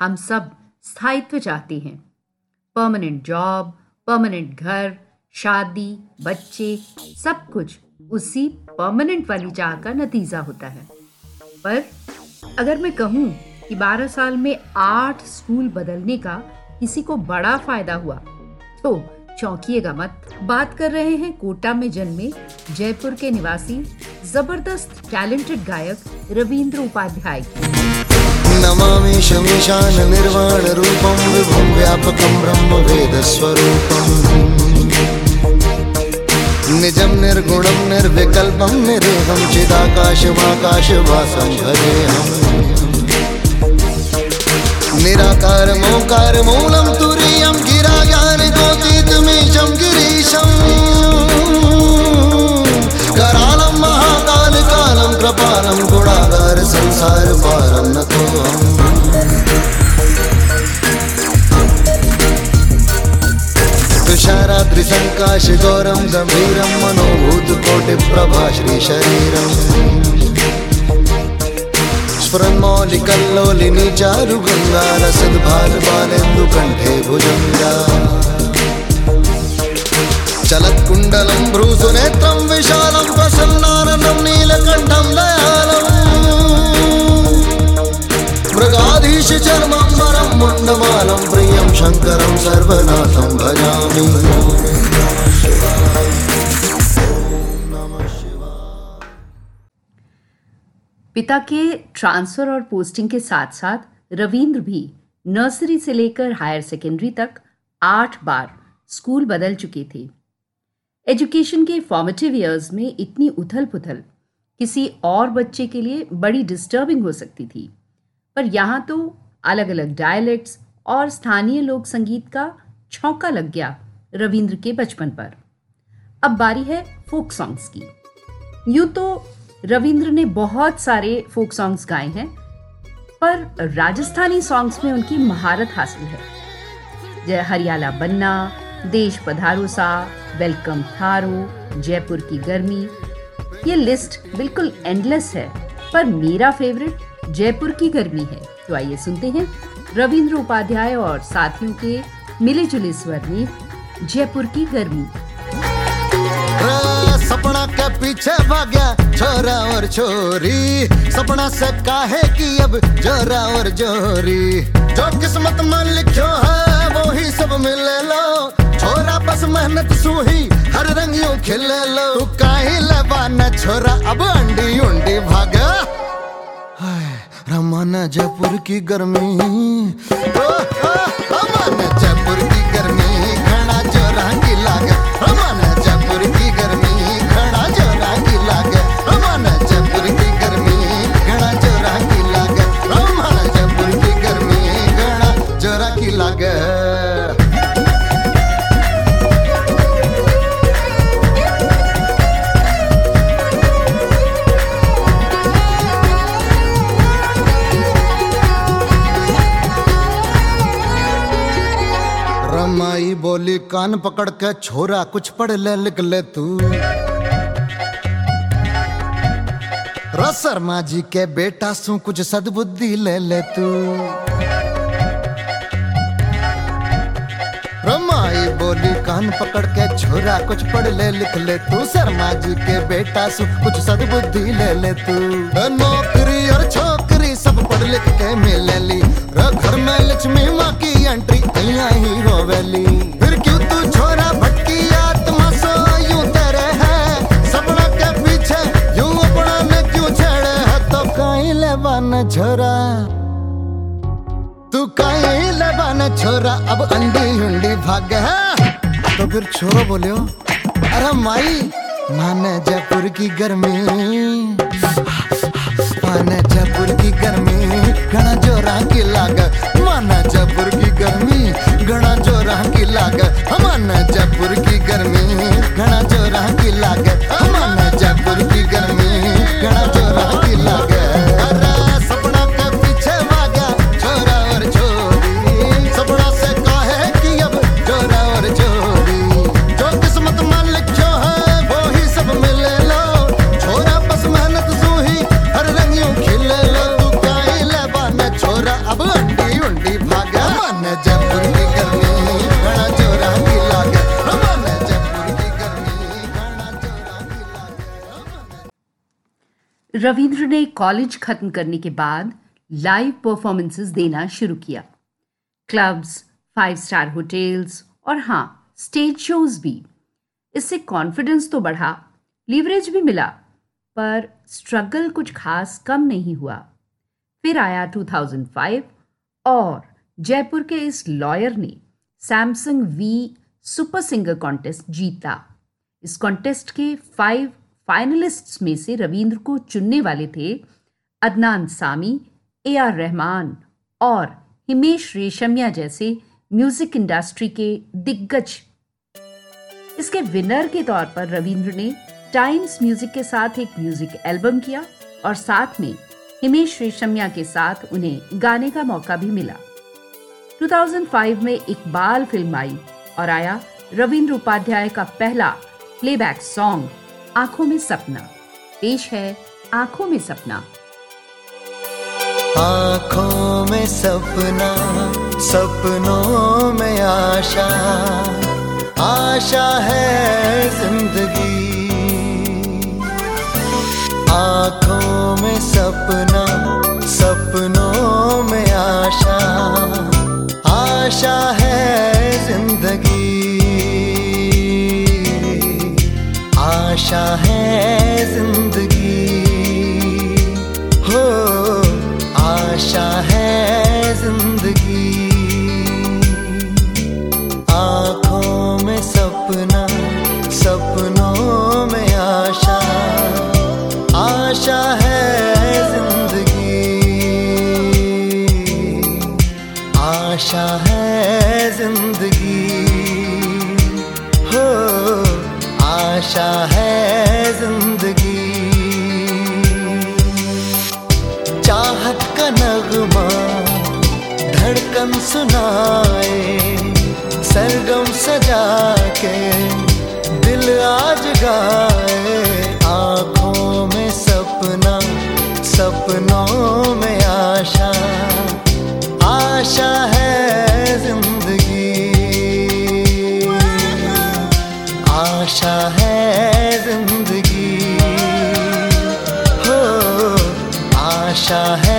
हम सब स्थायित्व चाहते हैं। परमानेंट जॉब परमानेंट घर, शादी, बच्चे, सब कुछ उसी परमानेंट वाली चाह का नतीजा होता है। पर अगर मैं कहूँ कि 12 साल में आठ स्कूल बदलने का किसी को बड़ा फ़ायदा हुआ तो चौंकिएगा मत। बात कर रहे हैं कोटा में जन्मे जयपुर के निवासी ज़बरदस्त टैलेंटेड गायक रविंद्र उपाध्याय की। नमामि शमीशान निर्वाण रूपं, विभुं व्यापकं ब्रह्म वेद स्वरूपम् निजं निर्गुणं, निर्विकल्पं निरेहं चिदाकाशमाकाशवासं भजेऽहम् निराकारमोकार मूलं तुरीयं गिरा ज्ञानगोतीतमीशं गिरीशम्। गुणागार संसार पारं नतोऽहम् तुषाराद्रिसङ्काश गौरं गम्भीरं मनोभूतकोटिप्रभा श्रीशरीरम् स्फुरन्मौलिकल्लोलिनी चारुगङ्गारसद्भालबालेन्दुकण्ठे भुजङ्गा चलत्कुण्डलं भ्रूसुनेत्रं विशालं प्रसन्नाननं नीलकण्ठं दयालम् मृगाधीश चर्मम्बरं मुण्डमालं प्रियं शङ्करं सर्वनाथं भजामि। पिता के ट्रांसफ़र और पोस्टिंग के साथ साथ रविंद्र भी नर्सरी से लेकर हायर सेकेंडरी तक आठ बार स्कूल बदल चुके थे। एजुकेशन के फॉर्मेटिव ईयर्स में इतनी उथल पुथल किसी और बच्चे के लिए बड़ी डिस्टर्बिंग हो सकती थी। पर यहाँ तो अलग अलग डायलेक्ट्स और स्थानीय लोक संगीत का छौका लग गया रविंद्र के बचपन पर। अब बारी है फोक सॉन्ग्स की। यूँ तो रविंद्र ने बहुत सारे फोक सॉन्ग्स गाए हैं, पर राजस्थानी सॉन्ग्स में उनकी महारत हासिल है। जय हरियाला बन्ना, देश पधारो सा वेलकम थारो, जयपुर की गर्मी ये लिस्ट बिल्कुल एंडलेस है, पर मेरा फेवरेट जयपुर की गर्मी है। तो आइए सुनते हैं रविंद्र उपाध्याय और साथियों के मिले जुले स्वर में जयपुर की गर्मी। सपना के पीछे भाग्या छोरा और छोरी सपना से काहे की अब जोरा और जोरी। जो किस्मत में लिखो है वो ही सब मिले लो छोरा बस मेहनत सूही हर रंग यूँ खिले लो। काहे न छोरा अब अंडी उंडी भागा। हाय, रमाना जयपुर की गर्मी। ओ, ओ, बोली, कान पकड़ के, छोरा, कुछ पढ़ ले, लिख ले तू। शर्मा जी के बेटा, सू कुछ सदबुद्धि ले ले तू। रमाई बोली, कान पकड़ के, छोरा, कुछ पढ़ ले, लिख ले तू। शर्मा जी के बेटा, सू कुछ सदबुद्धि ले ले तू। नौकरी और छोकरी, सब पढ़ लिख के मिले ली घर में लक्ष्मी माँ की एंट्री अया ही रोवेली। छोरा तू कहीं लबाना छोरा? अब अंडी हुंडी भाग है। तो फिर छोरो बोलियो अरे माई माने जयपुर की गर्मी। रविंद्र ने कॉलेज खत्म करने के बाद लाइव परफॉर्मेंसेस देना शुरू किया। क्लब्स फाइव स्टार होटल्स और हाँ स्टेज शोज़ भी। इससे कॉन्फिडेंस तो बढ़ा लीवरेज भी मिला, पर स्ट्रगल कुछ खास कम नहीं हुआ। फिर आया 2005 और जयपुर के इस लॉयर ने Samsung V super singer contest जीता। इस कॉन्टेस्ट के फाइव फाइनलिस्ट्स में से रविंद्र को चुनने वाले थे अदनान सामी ए आर रहमान और हिमेश रेशमिया जैसे म्यूज़िक इंडस्ट्री के दिग्गज। इसके विनर के तौर पर रविंद्र ने टाइम्स म्यूज़िक के साथ एक म्यूज़िक एल्बम किया और साथ में हिमेश रेशमिया के साथ उन्हें गाने का मौका भी मिला। 2005 में एक बाल फ़िल्म आई और आया रविंद्र उपाध्याय का पहला प्लेबैक सॉन्ग आँखों में सपना। पेश है आँखों में सपना। आँखों में सपना, सपनों में आशा। आशा है ज़िंदगी। आँखों में सपना, सपनों में आशा। आशा है ज़िंदगी। आशा है ज़िंदगी। हो आशा है धड़कन सुनाए, सरगम सजा के दिल आज गाए। आँखों में सपना, सपनों में आशा आशा है ज़िंदगी। आशा है ज़िंदगी। हो, आशा है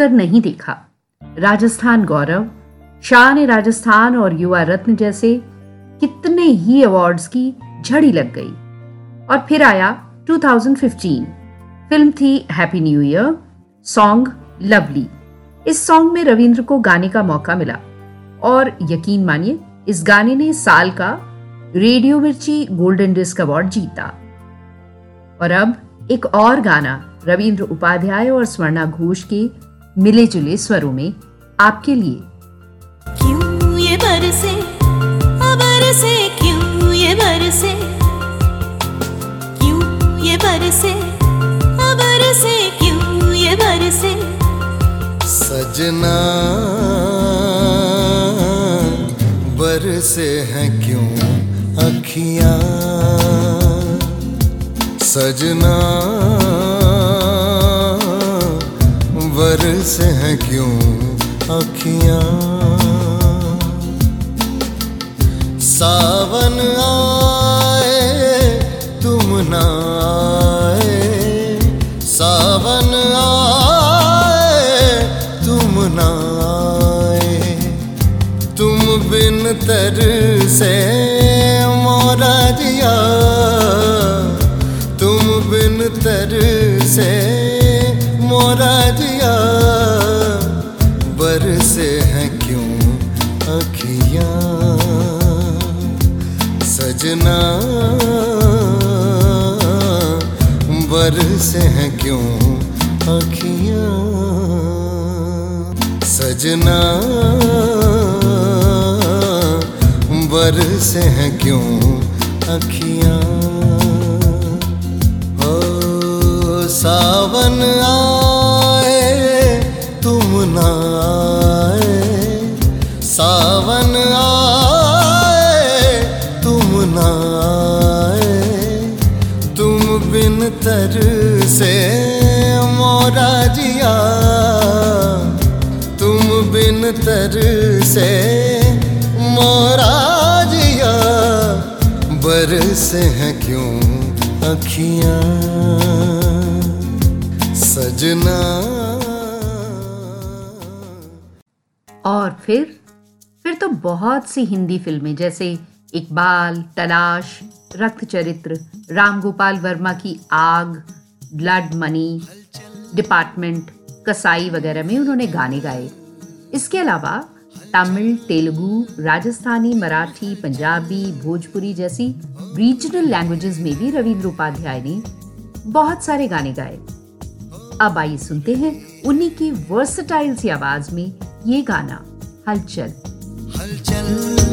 मुड़कर नहीं देखा। राजस्थान गौरव शान राजस्थान और युवा रत्न जैसे कितने ही अवार्ड्स की झड़ी लग गई। और फिर आया 2015 फ़िल्म थी Happy New Year song lovely इस सॉन्ग में रविंद्र को गाने का मौका मिला। और यकीन मानिए, इस गाने ने साल का रेडियो मिर्ची गोल्डन डिस्क अवार्ड जीता। और अब एक और गाना रविंद्र उपाध्याय और स्वर्णा घोष के मिले जुले स्वरों में आपके लिए। क्यों ये बरसे? बरसे क्यों ये बरसे? क्यों ये बरसे? बरसे क्यों ये बरसे? सजना बरसे हैं क्यों अखियाँ? सजना से हैं क्यों अखियाँ? सावन आए, तुम ना आए। सावन आए, तुम ना आए। तुम बिन तर से मोरा जिया। तुम बिन तर से बरसे हैं क्यों अखियाँ? सजना बरसे हैं क्यों अखियाँ? ओ, सावन आए, तुम ना आए। सावन आए, तुम ना आए। तुम बिन तर से मोरा जिया। तुम बिन तर से मोरा जिया। बरसे हैं क्यों अखियाँ? सजना। और फिर फिर तो बहुत सी हिंदी फ़िल्में, जैसे इकबाल, तलाश, रक्त चरित्र राम गोपाल वर्मा की आग ब्लड मनी, डिपार्टमेंट, कसाई वगैरह में उन्होंने गाने गाए। इसके अलावा तमिल, तेलुगु, राजस्थानी, मराठी, पंजाबी, भोजपुरी जैसी रीजनल लैंग्वेजेस में भी रविंद्र उपाध्याय ने बहुत सारे गाने गाए। अब आइए सुनते हैं उन्हीं की वर्सटाइल सी आवाज़ में ये गाना, हलचल। हलचल।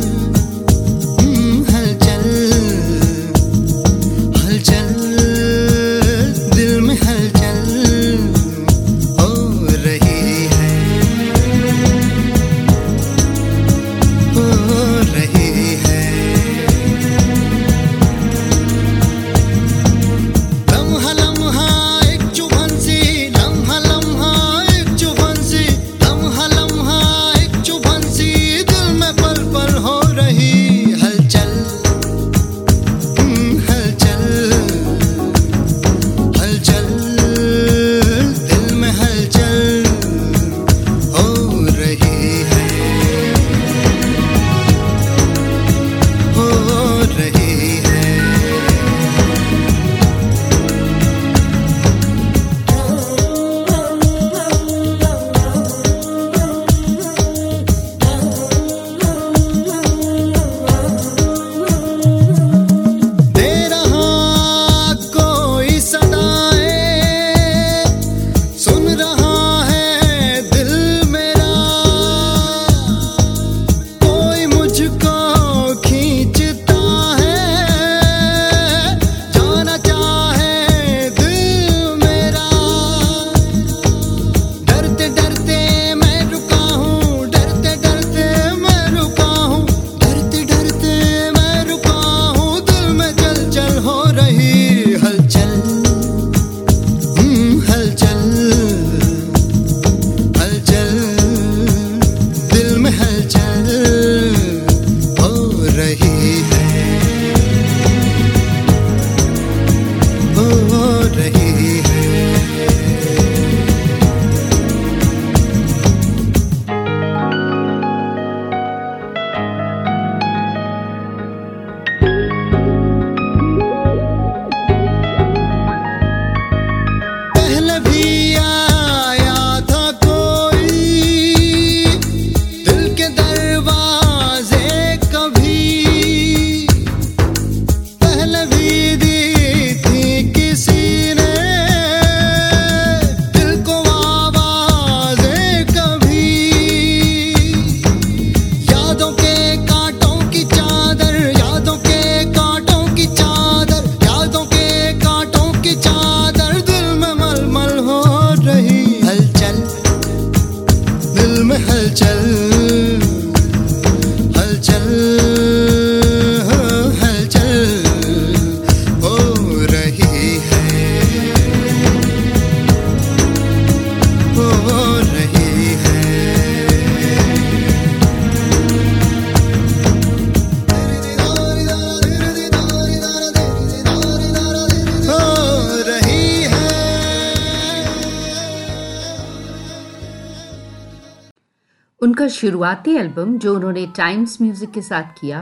शुरुआती एल्बम जो उन्होंने टाइम्स म्यूज़िक के साथ किया,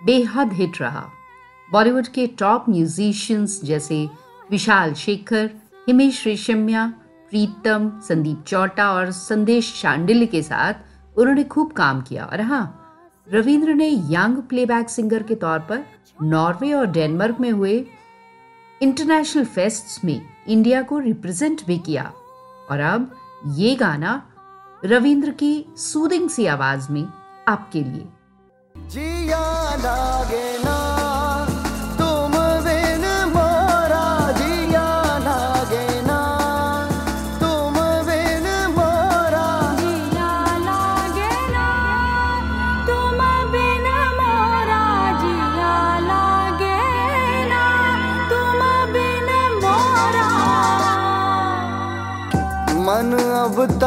बेहद हिट रहा। बॉलीवुड के टॉप म्यूजिशियंस जैसे विशाल शेखर, हिमेश रेशम्या, प्रीतम, संदीप चौटा और संदेश शांडिल्य के साथ उन्होंने खूब काम किया। और हाँ रविंद्र ने यंग प्लेबैक सिंगर के तौर पर नॉर्वे और डेनमार्क में हुए इंटरनेशनल फेस्ट्स में इंडिया को रिप्रेजेंट भी किया। और अब ये गाना रविंद्र की सूदिंग सी आवाज़ में आपके लिए। जिया लागे ना।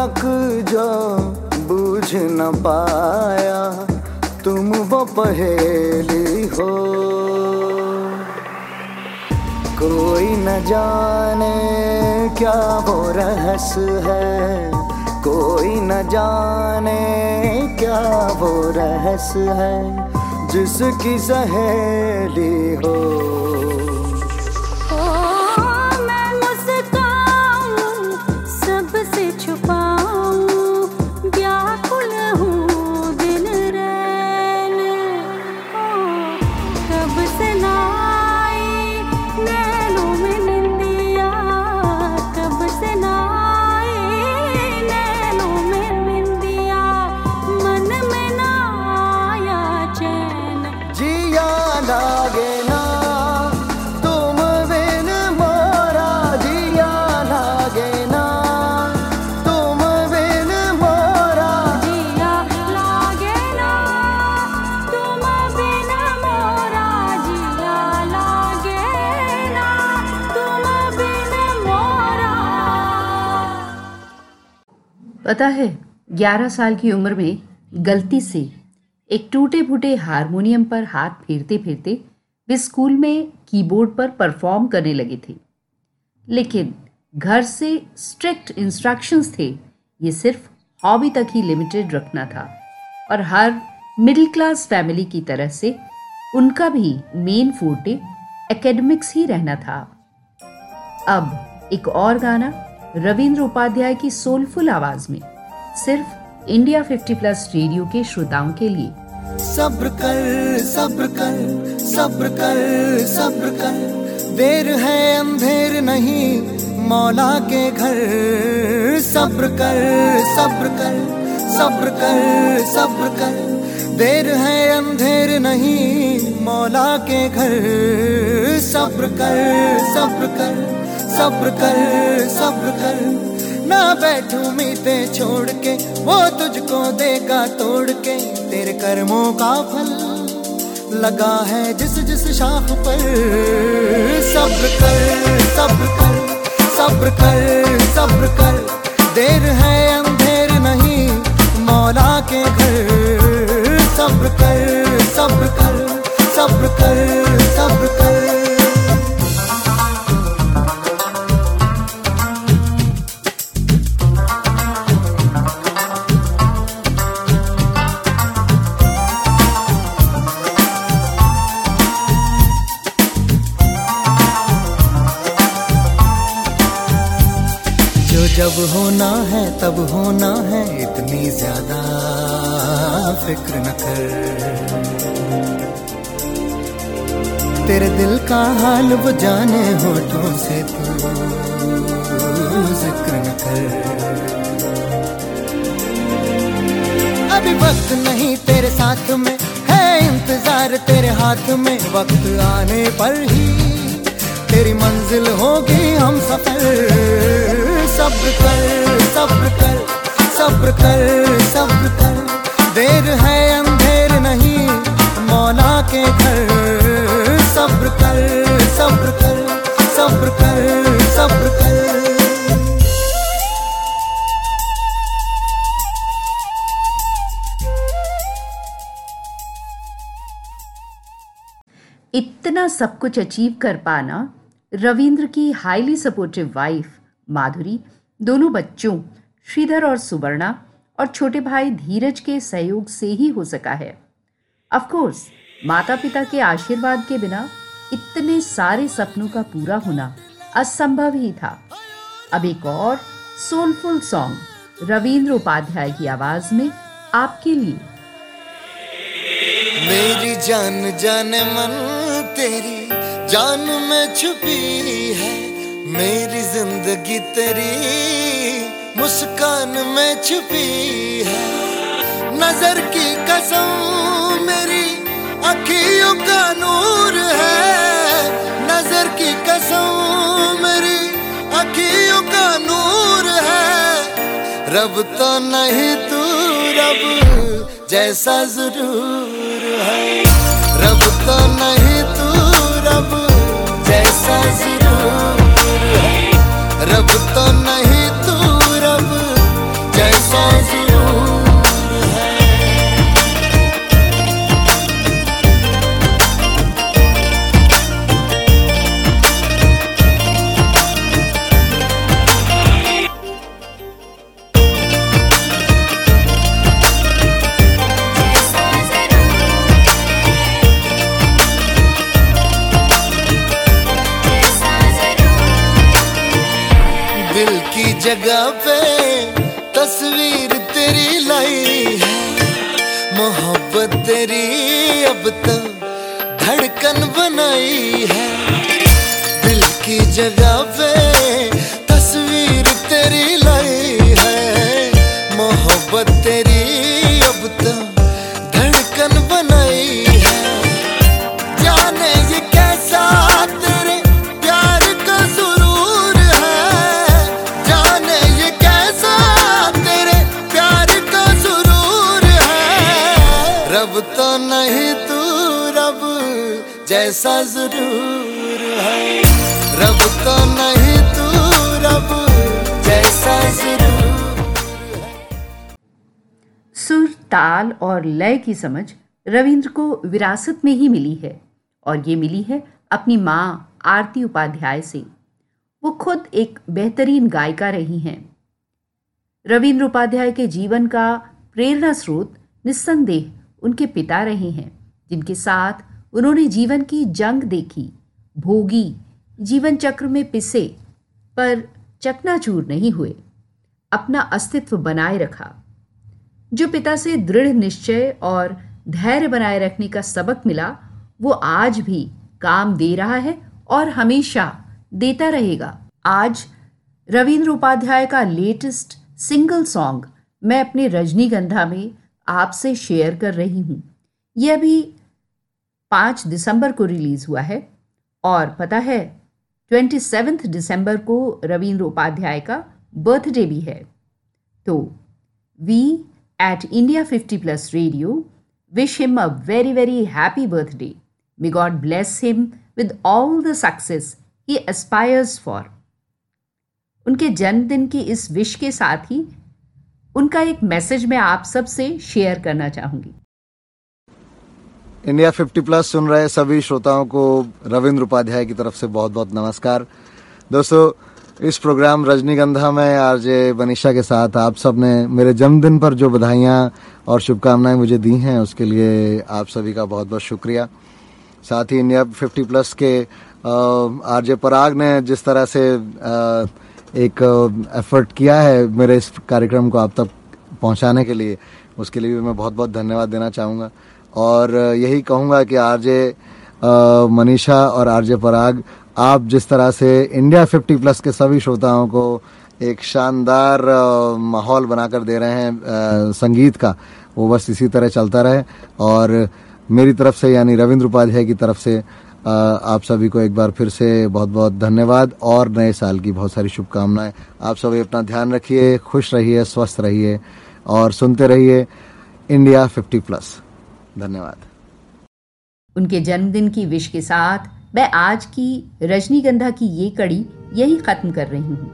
तक जो बूझ न पाया, तुम वो पहेली हो। कोई न जाने क्या वो रहस है, कोई न जाने क्या वो रहस है, जिसकी सहेली हो। पता है 11 साल की उम्र में गलती से एक टूटे फूटे हारमोनियम पर हाथ फेरते फेरते वे स्कूल में कीबोर्ड पर परफॉर्म करने लगे थे। लेकिन घर से स्ट्रिक्ट इंस्ट्रक्शंस थे, ये सिर्फ़ हॉबी तक ही लिमिटेड रखना था। और हर मिडिल क्लास फैमिली की तरह से उनका भी मेन फोर्टे एकेडमिक्स ही रहना था। अब एक और गाना रविंद्र उपाध्याय की सोलफुल आवाज़ में। सिर्फ़ इंडिया 50 प्लस रेडियो के श्रोताओं के लिए। सब्र कर सब्र कर सब्र कर सब्र कर। देर है, अंधेर नहीं, मौला के घर। सब्र कर सब्र कर सब्र कर सब्र कर। देर है, अंधेर नहीं, मौला के घर। सब्र कर सब्र कर। सब्र कर सब्र कर। ना बैठू मीते छोड़ के, वो तुझको देगा तोड़ के। तेरे कर्मों का फल लगा है जिस जिस शाख पर। सब्र कर सब्र कर सब्र कर सब्र कर। देर है अंधेर नहीं, मौला के घर। सब्र कर सब्र कर सब्र कर सब्र कर। जब होना है, तब होना है, इतनी ज़्यादा फ़िक्र न कर। तेरे दिल का हाल वो जाने होठों से तू ज़िक्र न कर। अभी वक्त नहीं तेरे साथ में, है इंतज़ार तेरे हाथ में, वक्त आने पर ही तेरी मंजिल होगी हम सफ़र। सब्र कर सब्र कर सब्र कर सब्र कर। देर है, अंधेर नहीं, मौला के घर। सब्र कर सब्र कर सब्र कर सब्र कर। इतना सब कुछ अचीव कर पाना रविंद्र की हाईली सपोर्टिव वाइफ माधुरी, दोनों बच्चों, श्रीधर और सुवर्णा और छोटे भाई धीरज के सहयोग से ही हो सका है। अफकोर्स माता पिता के आशीर्वाद के बिना इतने सारे सपनों का पूरा होना असंभव ही था। अब एक और सोलफुल सॉन्ग रविंद्र उपाध्याय की आवाज़ में आपके लिए। मेरी जान जाने मन तेरी, जान में छुपी है। मेरी ज़िंदगी तेरी मुस्कान में छुपी है। नज़र की कसम मेरी अखियों का नूर है। नज़र की कसम मेरी अखियों का नूर है। रब तो नहीं तू रब जैसा ज़रूर है। रब तो नहीं तू रब जैसा ज़रूर रब तो नहीं तू रब जैसा जगह पे तस्वीर तेरी लाई है। मोहब्बत तेरी अब तक धड़कन बनाई है। दिल की जगह पे ताल और लय की समझ रविंद्र को विरासत में ही मिली है और ये मिली है अपनी माँ आरती उपाध्याय से। वो खुद एक बेहतरीन गायिका रही हैं। रविंद्र उपाध्याय के जीवन का प्रेरणा स्रोत निस्संदेह उनके पिता रहे हैं, जिनके साथ उन्होंने जीवन की जंग देखी, भोगी, जीवन चक्र में पिसे, पर चकनाचूर नहीं हुए, अपना अस्तित्व बनाए रखा। जो पिता से दृढ़ निश्चय और धैर्य बनाए रखने का सबक मिला, वो आज भी काम दे रहा है और हमेशा देता रहेगा। आज रविंद्र उपाध्याय का लेटेस्ट सिंगल सॉन्ग मैं अपने रजनीगंधा में आपसे शेयर कर रही हूँ। यह अभी पाँच दिसंबर को रिलीज़ हुआ है और पता है, ट्वेंटी सेवेंथ दिसंबर को रविंद्र उपाध्याय का बर्थडे भी है। तो we at India 50 Plus Radio wish him a very, very happy birthday. May God bless him with all the success he aspires for. उनके जन्मदिन की इस विश के साथ ही उनका एक मैसेज मैं आप सबसे शेयर करना चाहूँगी इंडिया 50 प्लस सुन रहे सभी श्रोताओं को रविंद्र उपाध्याय की तरफ़ से बहुत बहुत नमस्कार दोस्तों इस प्रोग्राम रजनीगंधा में आरजे बनीशा के साथ आप सबने मेरे जन्मदिन पर जो बधाइयाँ और शुभकामनाएँ मुझे दी हैं, उसके लिए आप सभी का बहुत बहुत शुक्रिया। साथ ही इंडिया 50 प्लस के आरजे पराग ने जिस तरह से एक एफर्ट किया है मेरे इस कार्यक्रम को आप तक पहुँचाने के लिए, उसके लिए भी मैं बहुत बहुत धन्यवाद देना चाहूँगा। और यही कहूँगा कि आरजे मनीषा और आरजे पराग आप जिस तरह से इंडिया 50 प्लस के सभी श्रोताओं को एक शानदार माहौल बनाकर दे रहे हैं संगीत का, वो बस इसी तरह चलता रहे। और मेरी तरफ़ से, यानी रविंद्र उपाध्याय की तरफ़ से आप सभी को एक बार फिर से बहुत बहुत धन्यवाद और नए साल की बहुत सारी शुभकामनाएँ। आप सभी अपना ध्यान रखिए, खुश रहिए, स्वस्थ रहिए और सुनते रहिए इंडिया 50 प्लस धन्यवाद। उनके जन्मदिन की विश के साथ मैं आज की रजनीगंधा की ये कड़ी यही खत्म कर रही हूँ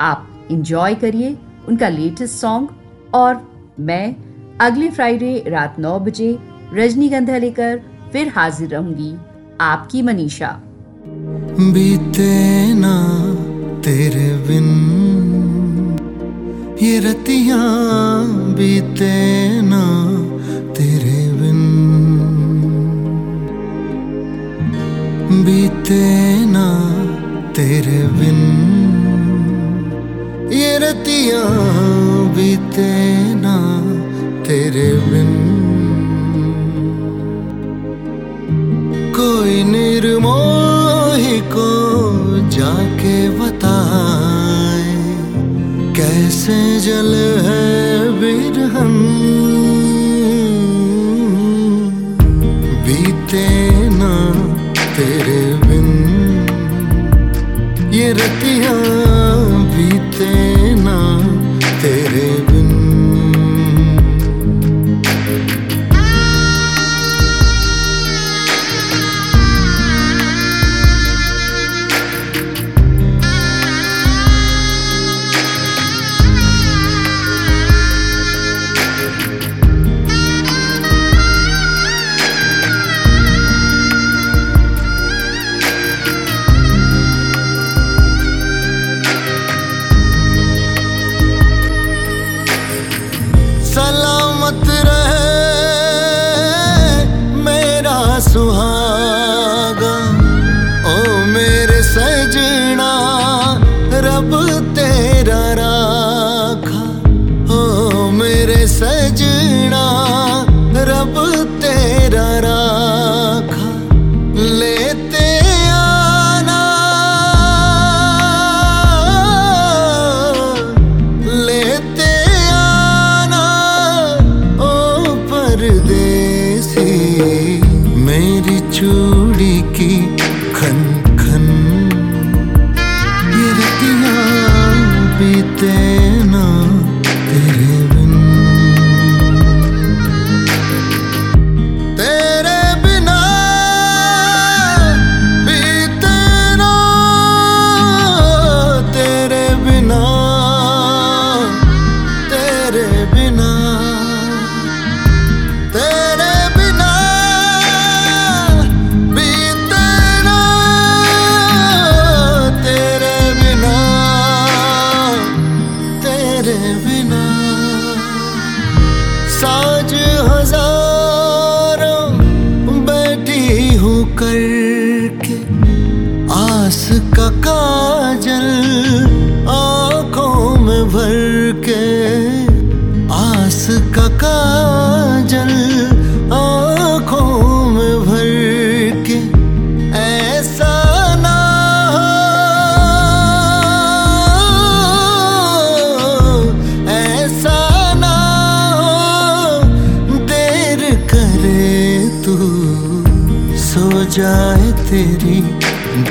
आप इंजॉय करिए उनका लेटेस्ट सॉन्ग और मैं अगले फ्राइडे रात नौ बजे रजनीगंधा लेकर फिर हाजिर रहूँगी आपकी मनीषा बीते ना तेरे बिन, ये रतिया बीते ना तेरे बिन। बीते ना तेरे बिन। ये रतियाँ बीते ना तेरे बिन। कोई निर्मोही को जाके बताए, कैसे जल है बिरहन बीते ना तेरे बिन ये रतिया बीते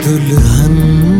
दुल्हन